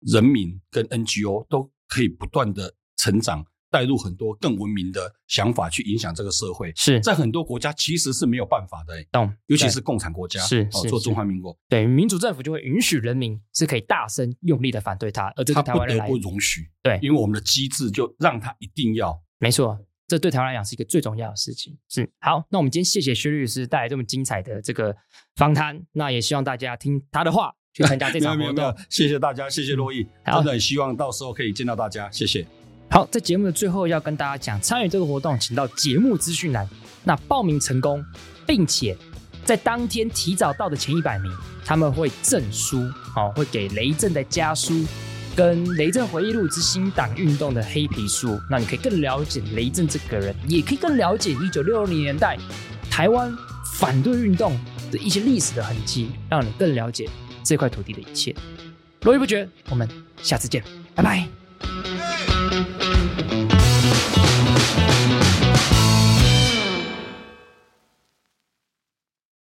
人民跟 NGO 都可以不断的成长。带入很多更文明的想法去影响这个社会，是在很多国家其实是没有办法的，懂？尤其是共产国家，是哦，做中华民国，对民主政府就会允许人民是可以大声用力的反对他，而这个台湾人来不容许，对，因为我们的机制就让他一定要，没错，这对台湾来讲是一个最重要的事情。是好，那我们今天谢谢薛律师带来这么精彩的这个访谈，那也希望大家听他的话去参加这场活动。谢谢大家，谢谢洛毅，真的很希望到时候可以见到大家，谢谢。好，在节目的最后要跟大家讲，参与这个活动，请到节目资讯栏。那报名成功，并且在当天提早到的前一百名，他们会赠书，哦，会给雷震的家书，跟雷震回忆录之新党运动的黑皮书。那你可以更了解雷震这个人，也可以更了解一九六零年代台湾反对运动的一些历史的痕迹，让你更了解这块土地的一切。络绎不绝，我们下次见，拜拜。Thank you.